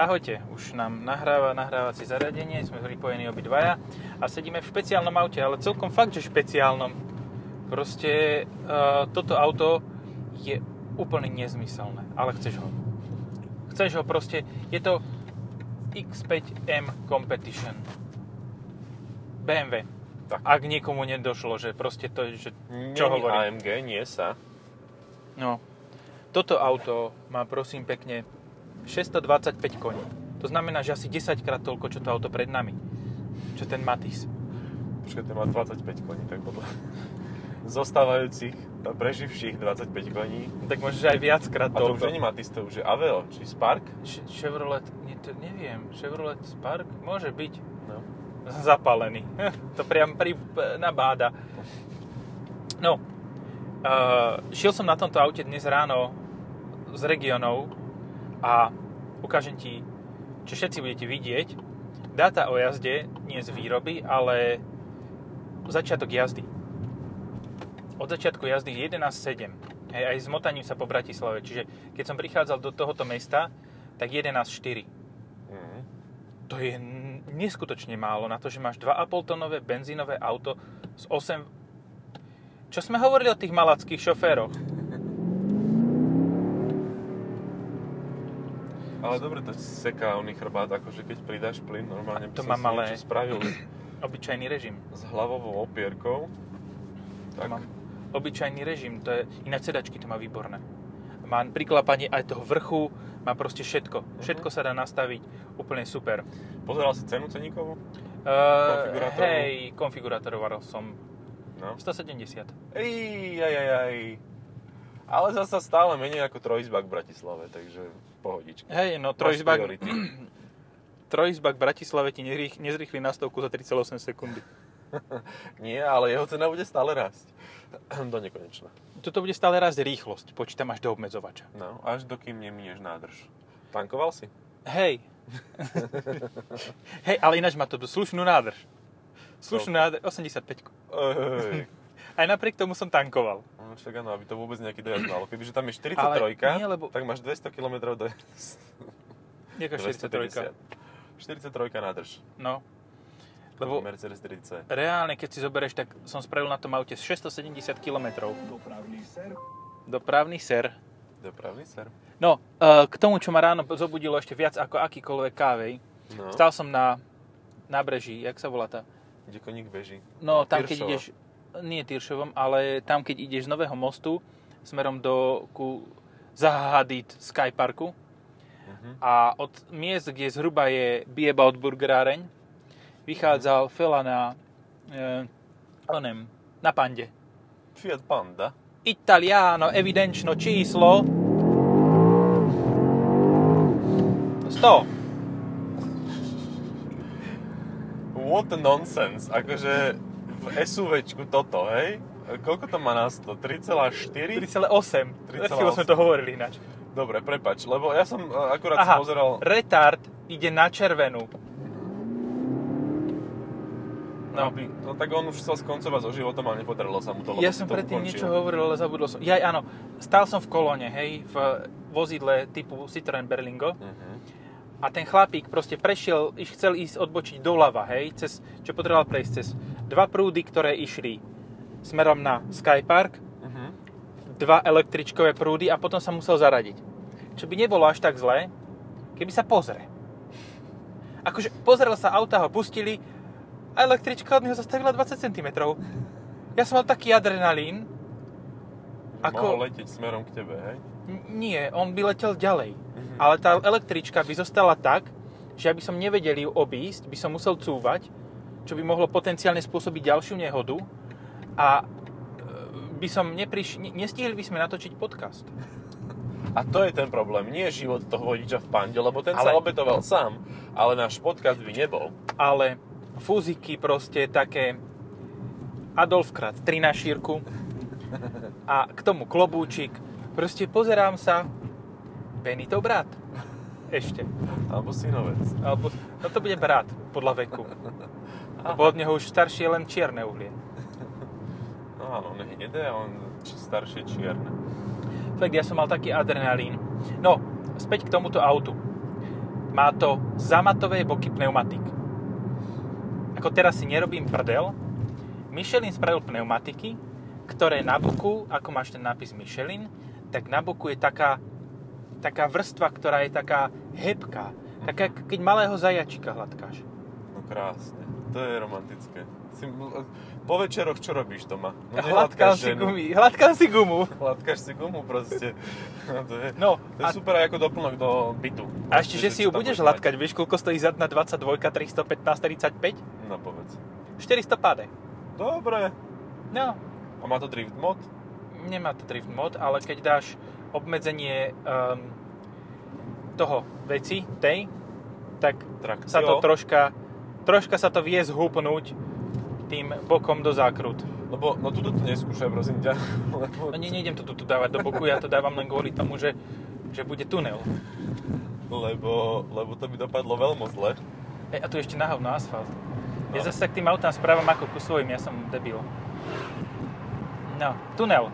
Ahojte, už nám nahráva nahrávacie zariadenie, sme pripojení obidvaja a sedíme v špeciálnom aute, ale celkom fakt, že špeciálnom. Proste uh, toto auto je úplne nezmyselné, ale chceš ho. Chceš ho proste, je to X5M Competition. BMW. Tak. Ak niekomu nedošlo, že proste to, že čo Není hovorí. AMG, nie sa. No, toto auto má prosím pekne 625 koní. To znamená, že asi 10 krát toľko, čo to auto pred nami. Čo ten Matiz. Počkaj, ten má 25 koní, tak podľa zostávajúcich preživších 25 koní. Tak môžeš aj viackrát A to toľko. už není Matiz, to už je Aveo, či Spark. Ch- Chevrolet, nie, to neviem, Chevrolet Spark? Môže byť. No. Zapálený. to priam pri, nabáda. No, uh, šiel som na tomto aute dnes ráno z regionov a ukážem ti, čo všetci budete vidieť, dáta o jazde, nie z výroby, ale začiatok jazdy. Od začiatku jazdy 11.7. Hej, aj s motaním sa po Bratislave. Čiže keď som prichádzal do tohoto mesta, tak 11.4. Mm. To je neskutočne málo na to, že máš 2,5 tonové benzínové auto s 8... Čo sme hovorili o tých malackých šoféroch? Ale dobre to seká oný chrbát, akože keď pridáš plyn, normálne A to by mám si ale- spravil Obyčajný režim. s hlavovou opierkou. To Tak, mám obyčajný režim. To je, ináč sedačky to má výborné. Má priklapanie aj toho vrchu, má proste všetko. Všetko sa dá nastaviť úplne super. pozeral si cenu ceníkovú? Uh, Konfigurátorovú? hej, konfigurátoroval som No. 170. Ej, aj, aj, aj. Ale zasa stále menej ako trojizbak v Bratislave, takže pohodička. Hej, no trojizbak, trojizbak v Bratislave ti nerých- nezrýchli na stovku za 3,8 sekundy. Nie, ale jeho cena bude stále rásť. Do nekonečna. Toto bude stále raz rýchlosť, počítam až do obmedzovača. No, až dokým neminieš nádrž. Tankoval si? Hej. Hej, ale ináč má to slušnú nádrž. Slušnú nádrž, 85. Ej. Aj napriek tomu som tankoval. No však áno, aby to vôbec nejaký dojazd malo. Kebyže tam je 43, Ale nie, lebo- tak máš 200 km dojazd. Jaká 43. 43 nádrž. No. Lebo Mercedes 3C. reálne, keď si zoberieš, tak som spravil na tom aute 670 km. Dopravný ser. Dopravný ser. Dopravný ser. No, eh, k tomu, čo ma ráno zobudilo ešte viac ako akýkoľvek kávej, No, Stál som na nábreží, jak sa volá tá? kde koník beží. No, tam keď Tiršova. ideš, nie Tyršovom, ale tam keď ideš z Nového mostu smerom do ku Zahadit Skyparku Mhm. a od miest, kde zhruba je Biebaut burgeráreň, vychádzal Fela na e, onem, na pande. Fiat Panda. Italiano, evidenčno číslo 100. What a nonsense. Akože v SUVčku toto, hej? Koľko to má na 100? 3,4? 3,8. 3,8. Chvíľu sme to hovorili ináč. Dobre, prepač, lebo ja som e, akurát Aha, pozeral... retard ide na červenú. No. Aby, no tak on už chcel skoncovať so životom, ale nepodarilo sa mu to, lebo Ja som predtým ukončil. niečo hovoril, ale zabudol som. Ja áno, stál som v kolóne, hej, v vozidle typu Citroen Berlingo Mhm. a ten chlapík proste prešiel, chcel ísť odbočiť doľava, hej, cez, čo potreboval prejsť cez dva prúdy, ktoré išli smerom na Skypark, Mhm. dva električkové prúdy a potom sa musel zaradiť. Čo by nebolo až tak zlé, keby sa pozrie. Akože pozrel sa, auta ho pustili a električka od neho zastavila 20 cm. Ja som mal taký adrenalín, Ako- Mohol letieť smerom k tebe, hej? N- nie, on by letel ďalej. Mhm. Ale tá električka by zostala tak, že aby som nevedel ju obísť, by som musel cúvať, čo by mohlo potenciálne spôsobiť ďalšiu nehodu a e, by som nepriš... ne- Nestihli by sme natočiť podcast. A to je ten problém. Nie je život toho vodiča v pande, lebo ten Ale- sa obetoval sám. Ale náš podcast by nebol. Ale fúziky proste také Adolf krát 3 na šírku a k tomu klobúčik. Proste pozerám sa, Benito brat. Ešte. Alebo synovec. Alebo, no to bude brat, podľa veku. Lebo od neho už staršie len čierne uhlie. No áno, on je hnedé a on či staršie čierne. Fakt, ja som mal taký adrenalín. No, späť k tomuto autu. Má to zamatové boky pneumatik. Ako teraz si nerobím prdel, Michelin spravil pneumatiky, ktoré na boku, ako máš ten nápis Michelin, tak na boku je taká, taká vrstva, ktorá je taká hebká. Taká, keď malého zajačika hladkáš. No krásne. To je romantické. Si, po večeroch čo robíš doma? No, Hladkám si gumy. Hladkám si gumu. Hladkáš si gumu proste. No, to je, No, to je a- super ako doplnok do bytu. A ešte, že si ju budeš hladkať, vieš, koľko stojí zadná 22, 315, 35? No povedz. 400 páde. Dobre. No, A má to drift mod? nemá to drift mod, ale keď dáš obmedzenie um, toho veci, tej, tak Trakcio? sa to troška, troška sa to vie zhúpnúť tým bokom do zákrut. Lebo, no tuto to neskúšaj, prosím ťa. Lebo, No nie, nejdem to tu dávať do boku, ja to dávam len kvôli tomu, že, že bude tunel. lebo, lebo to by dopadlo veľmi zle. E, a tu ešte na hovno asfalt. Ja No. zase sa k tým autám správam ako ku svojim, ja som debil. No, tunel.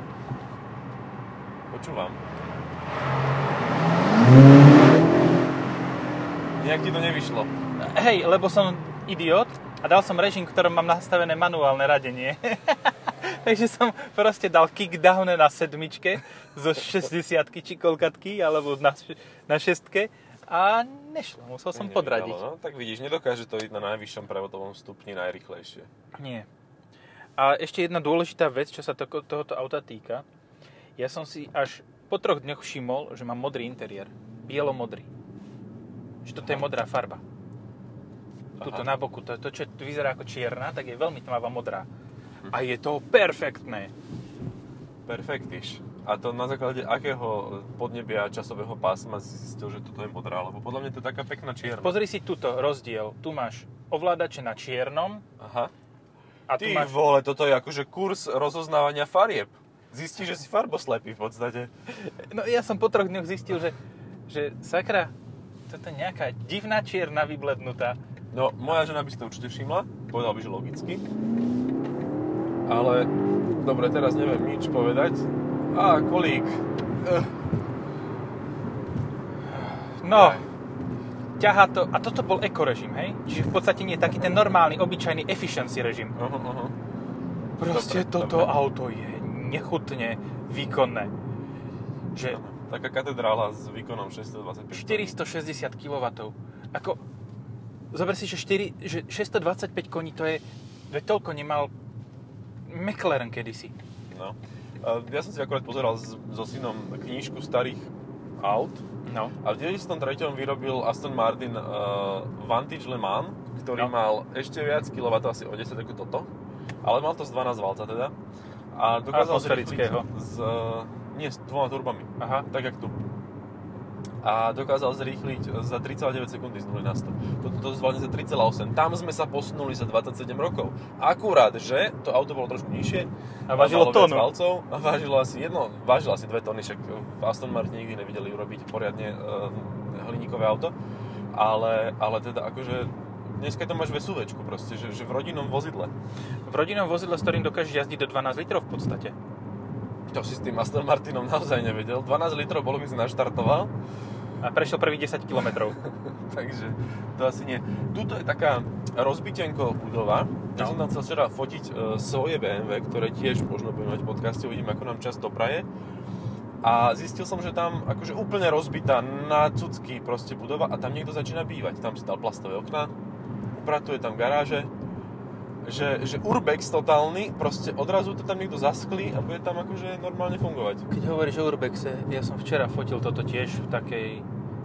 Počúvam. Nejak ti to nevyšlo. Hej, lebo som idiot a dal som režim, ktorom mám nastavené manuálne radenie. Takže som proste dal kickdown na sedmičke zo 60 či koľkatky, alebo na, na šestke a nešlo, musel som Nevydalo, podradiť. No, tak vidíš, nedokáže to ísť na najvyššom prevodovom stupni najrychlejšie. Nie. A ešte jedna dôležitá vec, čo sa to, tohoto auta týka. Ja som si až po troch dňoch všimol, že má modrý interiér. Bielo-modrý. Že toto je modrá farba. Aha. na boku, to, to, čo vyzerá ako čierna, tak je veľmi tmavá modrá. A je to perfektné. Perfektiš. A to na základe akého podnebia časového pásma si zistil, že toto je modrá? Lebo podľa mňa to je taká pekná čierna. Pozri si tuto rozdiel. Tu máš ovládače na čiernom Aha. a tu Ty máš... vole, toto je akože kurz rozoznávania farieb. Zistíš, že si farboslepý v podstate. No ja som po troch dňoch zistil, že, že sakra, toto je nejaká divná čierna vyblednutá. No, moja žena by si to určite všimla. Povedal by, že logicky. Ale, dobre, teraz neviem nič povedať. Á, kolík. No, Jaj. ťahá to, a toto bol ekorežim, hej? Čiže v podstate nie taký ten normálny, obyčajný efficiency režim. Aha, aha. Proste Dobre, toto dobre. auto je nechutne výkonné. Že Taká katedrála s výkonom 625. 460 kW. Ako, zober si, že, 4, že 625 koní, to je, je toľko nemal McLaren kedysi. No. Ja som si akorát pozeral so synom knížku starých aut No. a v 93. vyrobil Aston Martin uh, Vantage Le Mans, ktorý No. mal ešte viac kW, asi o 10 ako toto, ale mal to z 12 valca teda. A dokázal zrýchliť uh, nie, s dvoma turbami, Aha. tak jak tu. A dokázal zrýchliť za 3,9 sekundy z 0 na 100. Toto to zvládne za 3,8. Tam sme sa posunuli za 27 rokov. Akurát, že to auto bolo trošku nižšie. A vážilo tónu. valcov a vážilo asi jedno, vážilo asi 2 tony, však v Aston Martin nikdy nevideli urobiť poriadne uh, hliníkové auto. Ale, ale teda akože dneska to máš v SUVčku proste, že, že v rodinnom vozidle. V rodinnom vozidle, s ktorým dokážeš jazdiť do 12 litrov v podstate. Si s tým Aston Martinom naozaj nevedel. 12 litrov bolo by si naštartoval, A prešiel prvých 10 km. takže to asi nie. Tuto je taká rozbitenko budova. Ja No. som tam chcel včera fotiť e, svoje BMW, ktoré tiež možno budeme mať v podcaste, uvidím, ako nám čas dopraje. A zistil som, že tam akože úplne rozbitá na cucky proste budova a tam niekto začína bývať. Tam si dal plastové okná, upratuje tam garáže, že, že urbex totálny, proste odrazu to tam niekto zasklí a bude tam akože normálne fungovať. Keď hovoríš o Urbexe, ja som včera fotil toto tiež v takej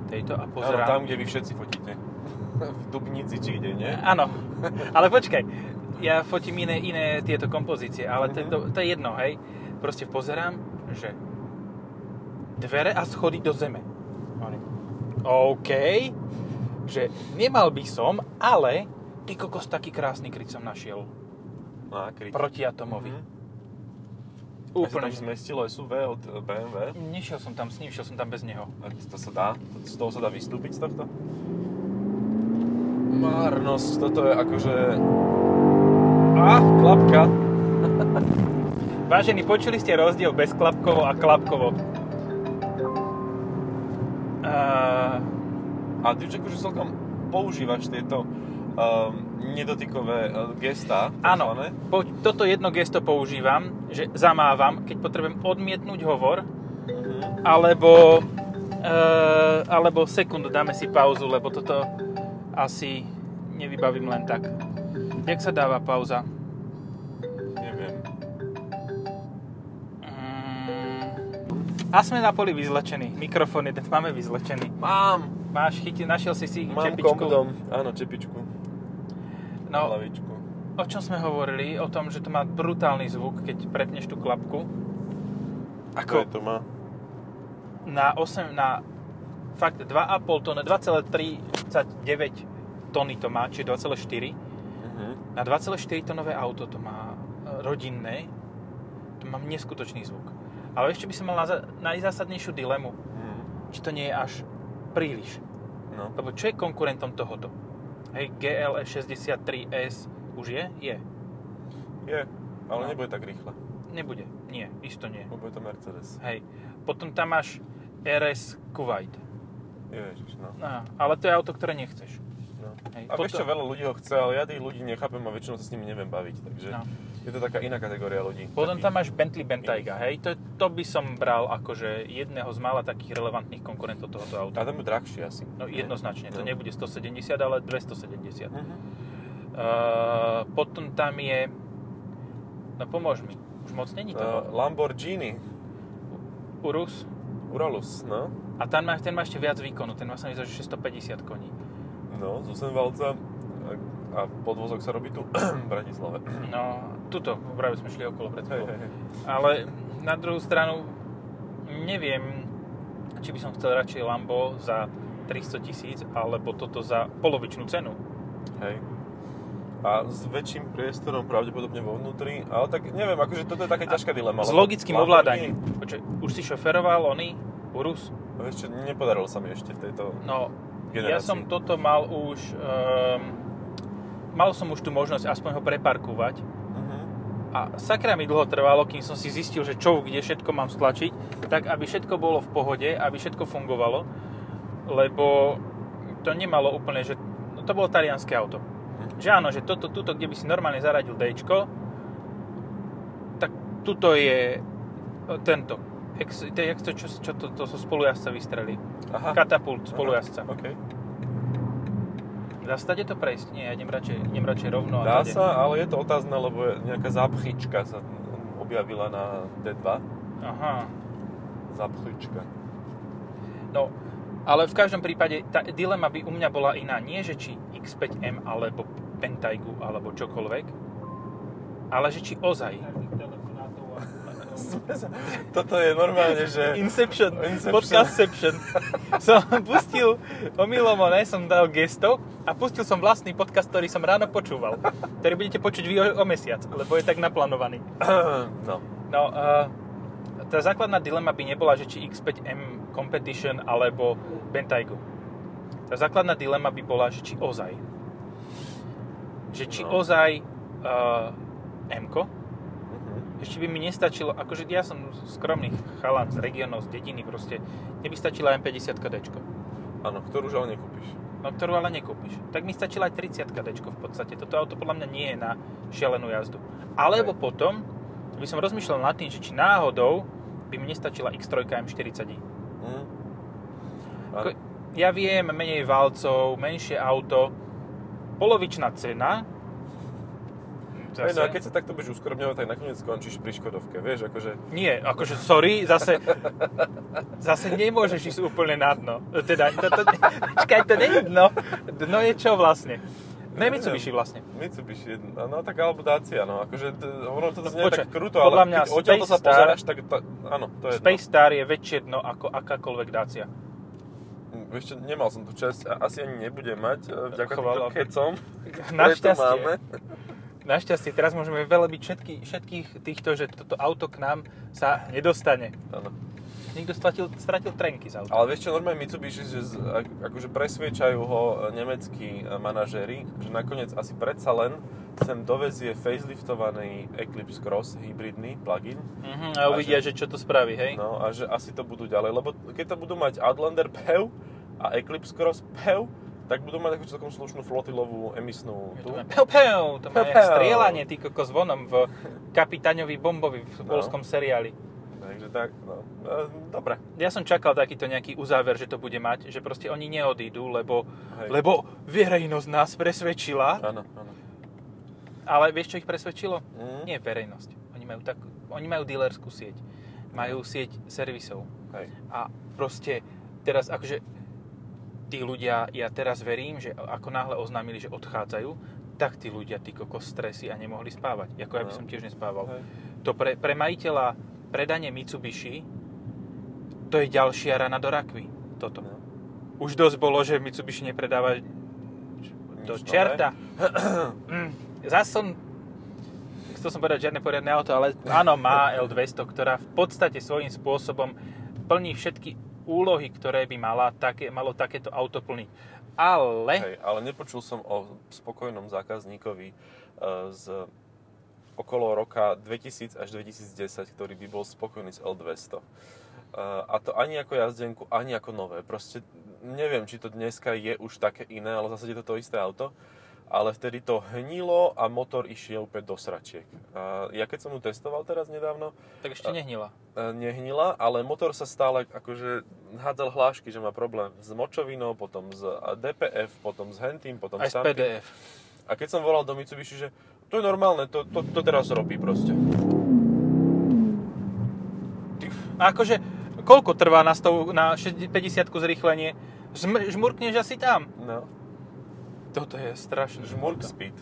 tejto a Áno, pozerám. tam, kde vy všetci fotíte. v Dubnici či kde, nie? Áno, ale počkaj, ja fotím iné, iné tieto kompozície, ale Mhm. tento, to je jedno, hej. Proste pozerám, že dvere a schody do zeme. OK, že nemal by som, ale ty kokos, taký krásny kryt som našiel. Na kryť. Protiatomový. Mhm. Úplne. A sa tam zmestilo SUV od eh, BMW. Nešiel som tam s ním, šiel som tam bez neho. A to sa dá? Z toho sa dá vystúpiť z tohto? Márnosť, toto je akože... Á, klapka. Vážení, počuli ste rozdiel bezklapkovo a klapkovo. Uh, A ty už akože celkom používaš tieto um, nedotykové uh, gestá. Áno, po, toto jedno gesto používam, že zamávam, keď potrebujem odmietnúť hovor, Mhm. alebo, e, alebo sekundu dáme si pauzu, lebo toto asi nevybavím len tak. Jak sa dáva pauza? Neviem. Mm. A sme na poli vyzlečení. Mikrofón jeden máme vyzlečený. Mám! Máš chytil, našiel si si Mám čepičku. komdom. Áno, čepičku. No, Hlavičku. o čom sme hovorili? O tom, že to má brutálny zvuk, keď prepneš tú klapku. Ako Ako to má? na 8, na fakt 2,5 tony, 2,39 tony to má, čiže 2,4. Mhm. Na 2,4 tonové auto to má e, rodinné, to má neskutočný zvuk. Ale ešte by som mal na, najzásadnejšiu dilemu, Mhm. či to nie je až príliš. No. Lebo čo je konkurentom tohoto? Hej, GLE 63S už je? Je. Je, ale No. nebude tak rýchle. Nebude. Nie, isto nie. Je to Mercedes. Hej. Potom tam máš RS Kuwait. Ježiš, no. No, ale to je auto, ktoré nechceš. no. Hej, A vieš toto- čo, veľa ľudí ho chce, ale ja tých ľudí nechápem a väčšinou sa s nimi neviem baviť, takže No. Je to taká iná kategória ľudí. Potom tam máš Bentley Bentayga, hej? To, to by som bral akože jedného z mála takých relevantných konkurentov tohoto A auta. tam je drahší asi. No jednoznačne, to No. nebude 170, ale 270. Mhm. Uh, potom tam je... No pomôž mi, už moc není Uh, toho. Lamborghini, Urus. Uralus, no. A ten má, ten má ešte viac výkonu, ten má sa mi že 650 koní. No, z 8 valca a podvozok sa robí tu, v Bratislave. No, tuto, práve sme šli okolo pred chvíľou. Ale na druhú stranu neviem, či by som chcel radšej Lambo za 300 tisíc, alebo toto za polovičnú cenu. Hej. A s väčším priestorom pravdepodobne vo vnútri, ale tak neviem, akože toto je taká ťažká dilema. S logickým Lamborghini- ovládaním. Počkaj, už si šoferoval oný Urus? No ešte nepodarilo sa mi ešte v tejto No, ja generácii. som toto mal už... Um, mal som už tú možnosť aspoň ho preparkovať. Mhm. A sakra mi dlho trvalo, kým som si zistil, že čo, kde všetko mám stlačiť, tak aby všetko bolo v pohode, aby všetko fungovalo, lebo to nemalo úplne, že no, to bolo talianské auto. Že áno, že toto, tuto, kde by si normálne zaradil D, tak tuto je tento. Ex, jak to, čo, čo to, to sú spolujazca vystrelí. Aha. Katapult Aha, spolujazca. Dá sa to prejsť? Nie, ja idem radšej, idem radšej rovno. Dá tade. sa, ale je to otázne, lebo je nejaká zápchyčka sa objavila na D2. Aha. Zápchyčka. No, ale v každom prípade tá dilema by u mňa bola iná. Nie, že či X5M alebo Pentaigu alebo čokoľvek, ale že či ozaj. Toto je normálne, že... Inception, Inception. podcastception. som pustil, omylom ne, som dal gesto a pustil som vlastný podcast, ktorý som ráno počúval. Ktorý budete počuť vy o, o mesiac, lebo je tak naplánovaný. no. No, uh, tá základná dilema by nebola, že či X5M Competition alebo Bentaygu. Tá základná dilema by bola, že či ozaj. Že či No. ozaj uh, M-ko. Ešte by mi nestačilo, akože ja som skromný chalan z regionov, z dediny proste, mne by stačila M50 D, Áno, ktorú už ale nekúpiš. no ktorú ale nekúpiš. Tak mi stačila aj 30 D v podstate. Toto auto podľa mňa nie je na šialenú jazdu. Alebo Hej. potom by som rozmýšľal nad tým, že či náhodou by mi nestačila X3 M40i. Mhm. Ako, ja viem, menej valcov, menšie auto, polovičná cena. Hej, no a keď sa takto budeš uskromňovať, tak nakoniec skončíš pri Škodovke, vieš, akože... Nie, akože sorry, zase, zase nemôžeš ísť úplne na dno. Teda, to, to, čakaj, to nie je dno. Dno je čo vlastne? Ne Mitsubishi vlastne. Mitsubishi, no, no tak alebo Dacia, no, akože ono to No, znie tak kruto, podľa ale mňa keď odtiaľ to sa pozeráš, tak to, áno, to je Space Star je väčšie dno ako akákoľvek Dacia. dno. Ešte nemal som tu čest a asi ani nebudem mať, e, vďaka Chvala. týmto kecom, ktoré tu máme. Našťastie, teraz môžeme velebiť všetky, všetkých týchto, že toto auto k nám sa nedostane. Áno. Niekto stratil, stratil trenky z auta. Ale vieš čo, normálne Mitsubishi, že z, ak- akože presviečajú ho e, nemeckí e, manažéri, že nakoniec asi predsa len sem dovezie faceliftovaný Eclipse Cross hybridný plug-in. Mhm, a uvidia, že čo to spraví, hej? No a že asi to budú ďalej, lebo keď to budú mať Outlander PHEV a Eclipse Cross PHEV, tak budú mať takú celkom slušnú flotilovú emisnú má pew, pew, to má Pew, pew. strieľanie, ty koko zvonom v Kapitáňovi Bombovi v No. polskom seriáli. Takže tak, no. E, dobre. Ja som čakal takýto nejaký uzáver, že to bude mať, že proste oni neodídu, lebo, Hej. lebo verejnosť nás presvedčila. Áno, áno. Ale vieš, čo ich presvedčilo? Mm. Nie verejnosť. Oni majú, tak, oni majú dealerskú sieť. Majú sieť servisov. Hej. A proste teraz akože tí ľudia, ja teraz verím, že ako náhle oznámili, že odchádzajú, tak tí ľudia, tí kokos stresy a nemohli spávať. Ako ja by No. som tiež nespával. Hej. To pre, pre majiteľa predanie Mitsubishi, to je ďalšia rana do rakvy. Toto. No. Už dosť bolo, že Mitsubishi nepredáva do čerta. mm, zas som chcel som povedať žiadne poriadne auto, ale áno, má L200, ktorá v podstate svojím spôsobom plní všetky úlohy, ktoré by mala, také, malo takéto auto plniť. Ale, Hej, ale nepočul som o spokojnom zákazníkovi e, z okolo roka 2000 až 2010, ktorý by bol spokojný s L200. E, a to ani ako jazdenku, ani ako nové. Proste neviem, či to dneska je už také iné, ale zase je to to isté auto. Ale vtedy to hnilo a motor išiel úplne do sračiek. A ja keď som ju testoval teraz nedávno, tak ešte nehnila. e, nehnila, ale motor sa stále akože hádzal hlášky, že má problém s močovinou, potom s DPF, potom s hentým, potom Aj s tamtým. PDF. A keď som volal do Mitsubishi, že to je normálne, to, to, to teraz robí proste. A akože, koľko trvá na, stov, na 50 zrýchlenie? Žm- žmurkneš asi tam. No, Toto je strašné. žmurk speed.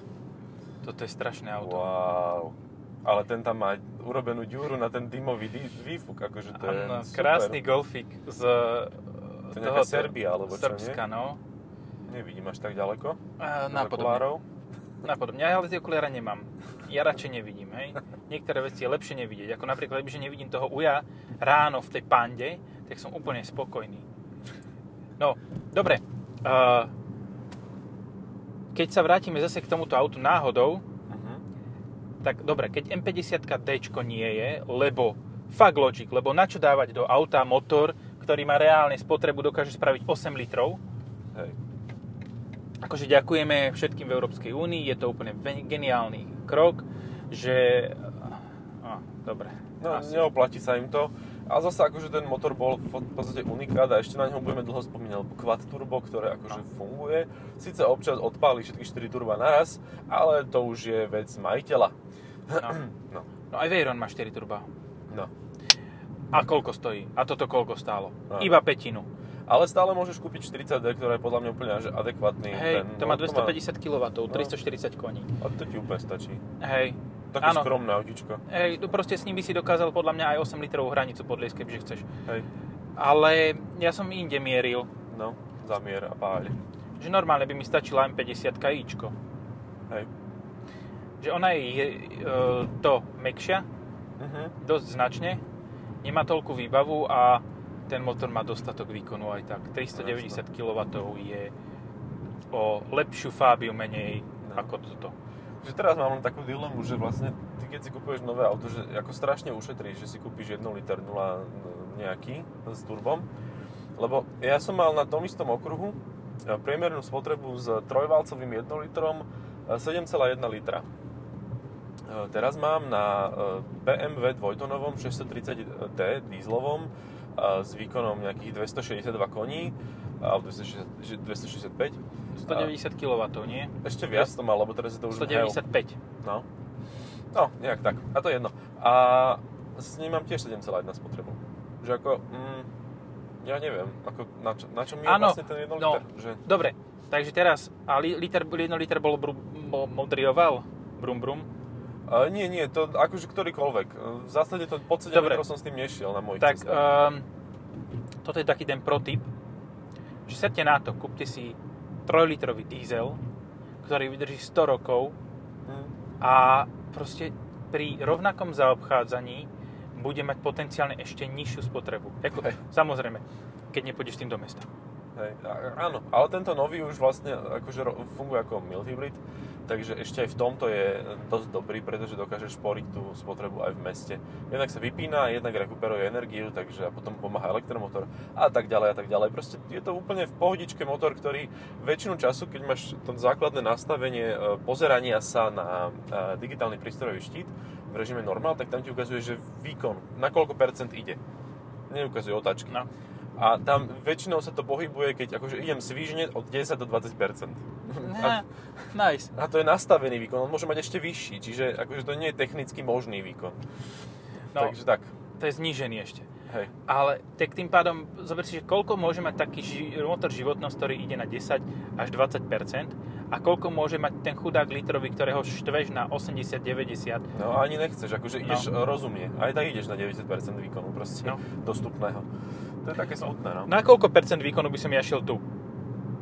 Toto je strašné auto. Wow. Ale ten tam má urobenú ďúru na ten dymový výfuk, akože to je Áno, super. krásny golfík z To je nejaká Serbia, alebo čo, Srbska, no. Nevidím až tak ďaleko. Bez napodobne. Napodobne. Ja ale tie okuliare nemám. Ja radšej nevidím, hej. Niektoré veci je lepšie nevidieť. Ako napríklad, že nevidím toho uja ráno v tej pande, tak som úplne spokojný. No, dobre. Uh, keď sa vrátime zase k tomuto autu náhodou, Mhm. tak dobre, keď M50D nie je, lebo fakt logic, lebo na čo dávať do auta motor, ktorý má reálne spotrebu, dokáže spraviť 8 litrov, Hej. akože ďakujeme všetkým v Európskej únii, je to úplne geniálny krok, že... A, dobre. No, Asi. neoplatí sa im to. A zase akože ten motor bol v podstate unikát a ešte na ňom budeme dlho spomínať, lebo quad turbo, ktoré akože funguje. Sice občas odpáli všetky 4 turba naraz, ale to už je vec majiteľa. No. No, no aj Veyron má 4 turba. no. A koľko stojí? A toto koľko stálo? Áno. Iba petinu. Ale stále môžeš kúpiť 40D, ktorá je podľa mňa úplne že adekvátny. Hej, ten, to má no, 250 kW, No. 340 koní. A to ti úplne stačí. Hej, Také Áno. skromné autičko. hej, proste s ním by si dokázal podľa mňa aj 8 litrovú hranicu podliesť, kebyže chceš. Hej, Ale ja som inde mieril, no, zamier a páľ. že normálne by mi stačila M50 ičko. Hej. Že ona je e, to mekšia, Mhm. dosť značne, nemá toľkú výbavu a ten motor má dostatok výkonu aj tak. 390 kW je o lepšiu fábiu menej No. ako toto. Že teraz mám len takú dilemu, že vlastne ty keď si kupuješ nové auto, že ako strašne ušetríš, že si kúpiš 1 liter 0 nejaký s turbom. Lebo ja som mal na tom istom okruhu e, priemernú spotrebu s trojvalcovým 1 litrom e, 7,1 litra. E, Teraz mám na e, BMW dvojtonovom 630D dieselovom e, s výkonom nejakých 262 koní alebo 260 že 265. 190 kW, nie? Ešte viac to mal, lebo teraz je to už HEL. 195. No. No, nejak tak. A to je jedno. A s ním mám tiež 7,1 spotrebu. Že ako, mm, ja neviem, ako na, čo, na čom je Áno, vlastne ten 1 no. liter? Že, Dobre, takže teraz, a li, liter, 1 liter bol mo, modrý oval? Brum brum? a nie, nie, to akože ktorýkoľvek. V zásade to pod 7 Dobre. litrov som s tým nešiel na mojich Tak, cestách. um, toto je taký ten protip, že sedte na to, kúpte si 3-litrový diesel, ktorý vydrží 100 rokov a proste pri rovnakom zaobchádzaní bude mať potenciálne ešte nižšiu spotrebu. Jako, Hej. samozrejme, keď nepôjdeš tým do mesta. Hej, a- áno, ale tento nový už vlastne akože funguje ako mild hybrid, takže ešte aj v tomto je dosť dobrý, pretože dokáže šporiť tú spotrebu aj v meste. Jednak sa vypína, jednak rekuperuje energiu, takže a potom pomáha elektromotor a tak ďalej a tak ďalej. Proste je to úplne v pohodičke motor, ktorý väčšinu času, keď máš to základné nastavenie e, pozerania sa na e, digitálny prístrojový štít v režime normál, tak tam ti ukazuje, že výkon, na koľko percent ide. Neukazuje otáčky. No. A tam väčšinou sa to pohybuje, keď akože idem svížne od 10 do 20 Á, nice. A to je nastavený výkon, on môže mať ešte vyšší, čiže akože to nie je technicky možný výkon. No. Takže tak, To je znížený ešte. hej. Ale tak tým pádom, zober si, že koľko môže mať taký ži- motor životnosť, ktorý ide na 10 až 20% a koľko môže mať ten chudák litrový, ktorého štveš na 80-90. No a ani nechceš, akože ideš no. rozumne. Aj tak ideš na 90% výkonu proste No. dostupného. To je také smutné, no. Na koľko percent výkonu by som ja šiel tu?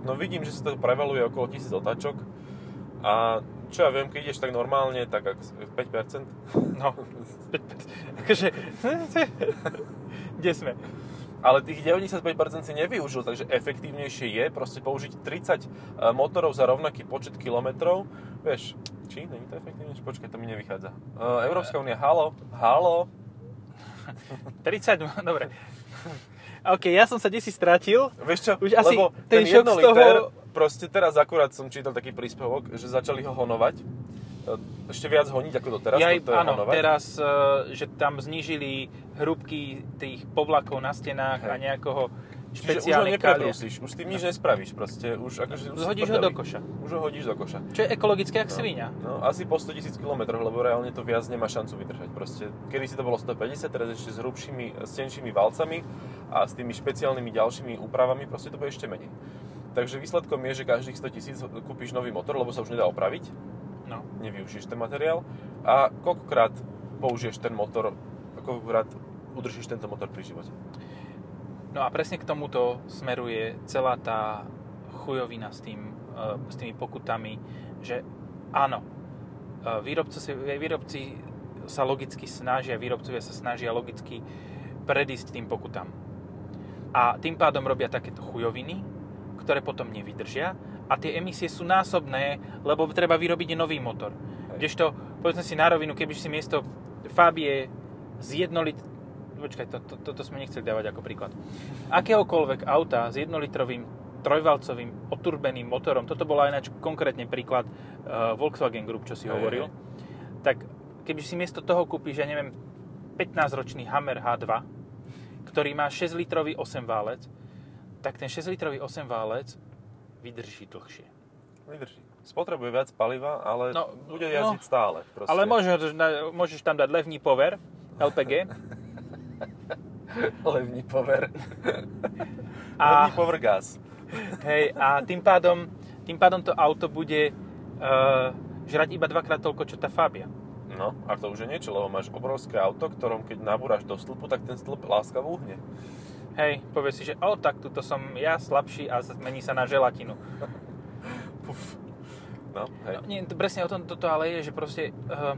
No vidím, že sa to prevaluje okolo 1000 otáčok. A čo ja viem, keď ideš tak normálne, tak ak 5%. No, akože, kde sme? Ale tých 95% si nevyužil, takže efektívnejšie je proste použiť 30 motorov za rovnaký počet kilometrov. Vieš, či? Není to efektívnejšie? Počkaj, to mi nevychádza. Uh, Európska únia, halo, halo. 30, dobre. OK, ja som sa desi stratil. Vieš čo? Už asi Lebo ten ten, šok jedno z toho- proste teraz akurát som čítal taký príspevok, že začali ho honovať. E, Ešte viac honiť ako doteraz, Ja, to je áno, honovať. teraz, e, že tam znížili hrúbky tých povlakov na stenách Hej. a nejakého Čiže už ho špeciálne neprebrúsiš, už s tým nič nespravíš proste. Už, akože, už v ho do koša. Už ho hodíš do koša. Čo je ekologické, jak svinia. No, asi po 100 000 km, lebo reálne to viac nemá šancu vydržať. Proste, kedy si to bolo 150, teraz ešte s hrubšími, s tenšími valcami a s tými špeciálnymi ďalšími úpravami, proste to bude ešte menej. Takže výsledkom je, že každých 100 tisíc kúpiš nový motor, lebo sa už nedá opraviť, No. nevyužiješ ten materiál a koľkokrát použiješ ten motor, koľkokrát udržíš tento motor pri živote. No a presne k tomuto smeruje celá tá chujovina s, tým, e, s tými pokutami, že áno, e, výrobci, výrobci sa logicky snažia, výrobcovia sa snažia logicky predísť tým pokutám. A tým pádom robia takéto chujoviny, ktoré potom nevydržia a tie emisie sú násobné, lebo treba vyrobiť nový motor. Kdežto, povedzme si na rovinu, keby si miesto Fabie z 1 lit... Počkaj, to, to, toto sme nechceli dávať ako príklad. Akéhokoľvek auta s 1-litrovým trojvalcovým oturbeným motorom, toto bol aj ináč konkrétne príklad uh, Volkswagen Group, čo si Hej, hovoril, hej. tak keby si miesto toho kúpiš, ja neviem, 15-ročný Hammer H2, ktorý má 6-litrový 8-válec, tak ten 6-litrový 8-válec vydrží dlhšie. Vydrží. Spotrebuje viac paliva, ale No, bude no. jazdiť stále. Proste. Ale môžeš, môžeš tam dať levný power, LPG, Levný pover. A- Levný power gas. hej, a tým pádom, tým pádom to auto bude uh, žrať iba dvakrát toľko, čo tá Fabia. No, a to už je niečo, lebo máš obrovské auto, ktorom keď nabúraš do stĺpu, tak ten stĺp láskavo uhne. Hej, povie si, že o, tak tuto som ja slabší a zmení sa na želatinu. Puf. No, hej. No, nie, presne o tom toto ale je, že proste... Uh,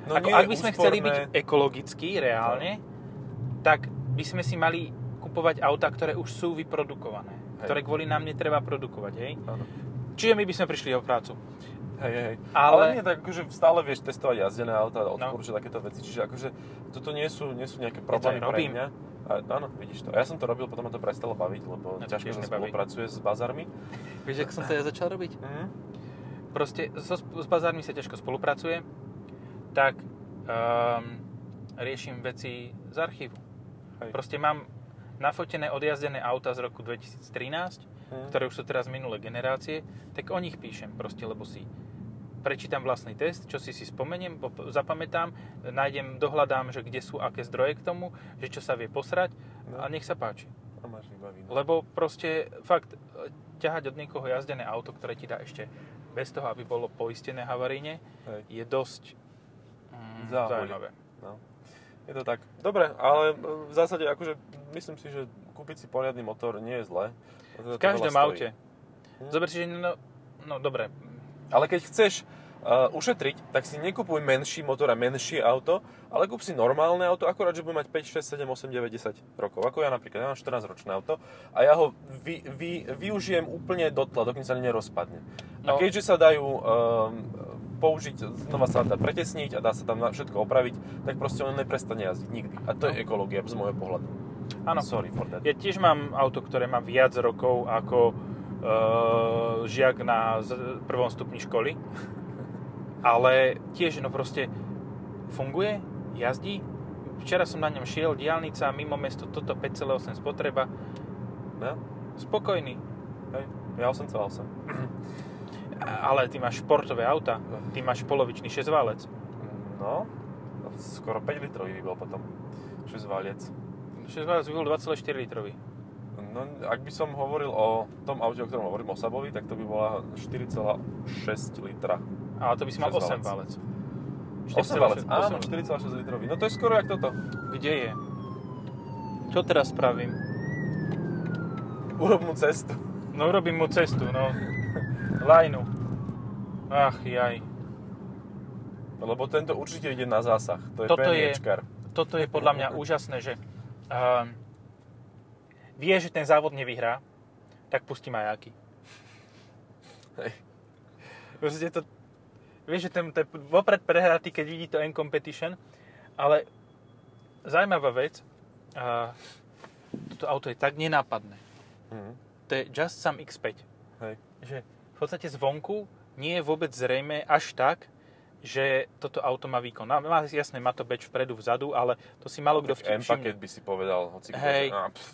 No, ako, ak by sme chceli byť úsporné. ekologickí reálne, tak by sme si mali kupovať auta, ktoré už sú vyprodukované. Hej. Ktoré kvôli nám netreba produkovať, hej? Áno. Čiže my by sme prišli o prácu. Hej, hej. Ale- Ale... Nie, tak akože stále vieš testovať jazdené auta, No. odporúčať takéto veci, čiže akože toto nie sú, nie sú nejaké problémy pre robím. mňa. A, áno, vidíš to. A ja som to robil, potom ma to prestalo baviť, lebo to ťažko sa spolupracuje s bazarmi. Vieš, ako som to ja začal robiť? Mhm. Proste so, s bazármi sa ťažko spolupracuje, tak um, riešim veci z archívu. Hej. Proste mám nafotené odjazdené auta z roku 2013, Mhm. ktoré už sú teraz minulé generácie, tak o nich píšem proste, lebo si prečítam vlastný test, čo si si spomeniem, zapamätám, nájdem, dohľadám, že kde sú aké zdroje k tomu, že čo sa vie posrať No. a nech sa páči. A máš vybaví. No. Lebo proste fakt ťahať od niekoho jazdené auto, ktoré ti dá ešte bez toho, aby bolo poistené havaríne, Hej. je dosť mm, zaujímavé. No. Je to tak. Dobre, ale v zásade akože myslím si, že kúpiť si poriadny motor nie je zlé. V každom aute. Hm? Zober si, že no, no dobre, Ale keď chceš uh, ušetriť, tak si nekupuj menší motor a menšie auto, ale kúp si normálne auto, akorát, že bude mať 5, 6, 7, 8, 9, 10 rokov. Ako ja napríklad, ja mám 14 ročné auto a ja ho vy, vy, využijem úplne dotla, dokým sa nerozpadne. No. A keďže sa dajú um, použiť, znova sa dá pretesniť a dá sa tam na všetko opraviť, tak proste on neprestane jazdiť nikdy. A to je ekológia z môjho pohľadu. Áno. Sorry for that. Ja tiež mám auto, ktoré má viac rokov ako uh, žiak na prvom stupni školy. Ale tiež, no proste, funguje, jazdí. Včera som na ňom šiel, diálnica, mimo mesto, toto 5,8 spotreba. No? Spokojný. Hej, ja 8,8. Ale ty máš športové auta. Ty máš polovičný 6 válec. No, skoro 5 litrový by bol potom. 6 valiec. 6 válec by bol 2,4 litrový. No, ak by som hovoril o tom aute, o ktorom hovorím, o Sabovi, tak to by bola 4,6 litra. Ale to by si mal 6 8 válec. válec. 8 valec, áno, 8. 4,6 litrový. No to je skoro jak toto. Kde je? Čo teraz spravím? Urob mu cestu. No urobím mu cestu, no. Lajnu. Ach, jaj. Lebo tento určite ide na zásah. To je Toto je-. Toto je podľa mňa úžasné, že uh, vie, že ten závod nevyhrá, tak pustí majáky. Hej. Proste to, vieš, že ten, to je vopred prehratý, keď vidí to N-Competition, ale zaujímavá vec, uh, toto auto je tak nenápadné. Mhm. To je Just Some X5. Hej. Že v podstate zvonku nie je vôbec zrejme až tak, že toto auto má výkon. Má, má, jasné, má to beč vpredu, vzadu, ale to si malo kto Tak M-paket by si povedal, hoci Hej. že- á, pf,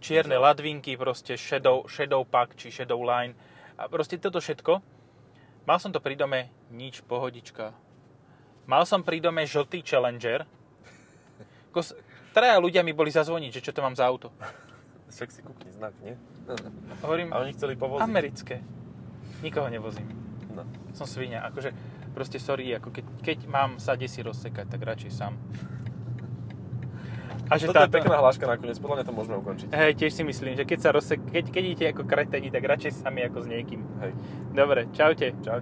čierne ladvinky, proste shadow, shadow pack či shadow line a proste toto všetko. Mal som to pri dome, nič, pohodička. Mal som pri dome žltý Challenger. Kos, traja ľudia mi boli zazvoniť, že čo to mám za auto. však si kúkni znak, nie? Hovorím, A oni chceli povoziť. americké. Nikoho nevozím. Som svinia. Akože, proste sorry, ako keď, keď mám sa si rozsekať, tak radšej sám. A že Toto je pekná hláška nakoniec, podľa mňa to môžeme ukončiť. Hej, tiež si myslím, že keď sa rozsek, keď, keď idete ako kreteni, tak radšej sami ako s niekým. Hej. Dobre, čaute. Čau.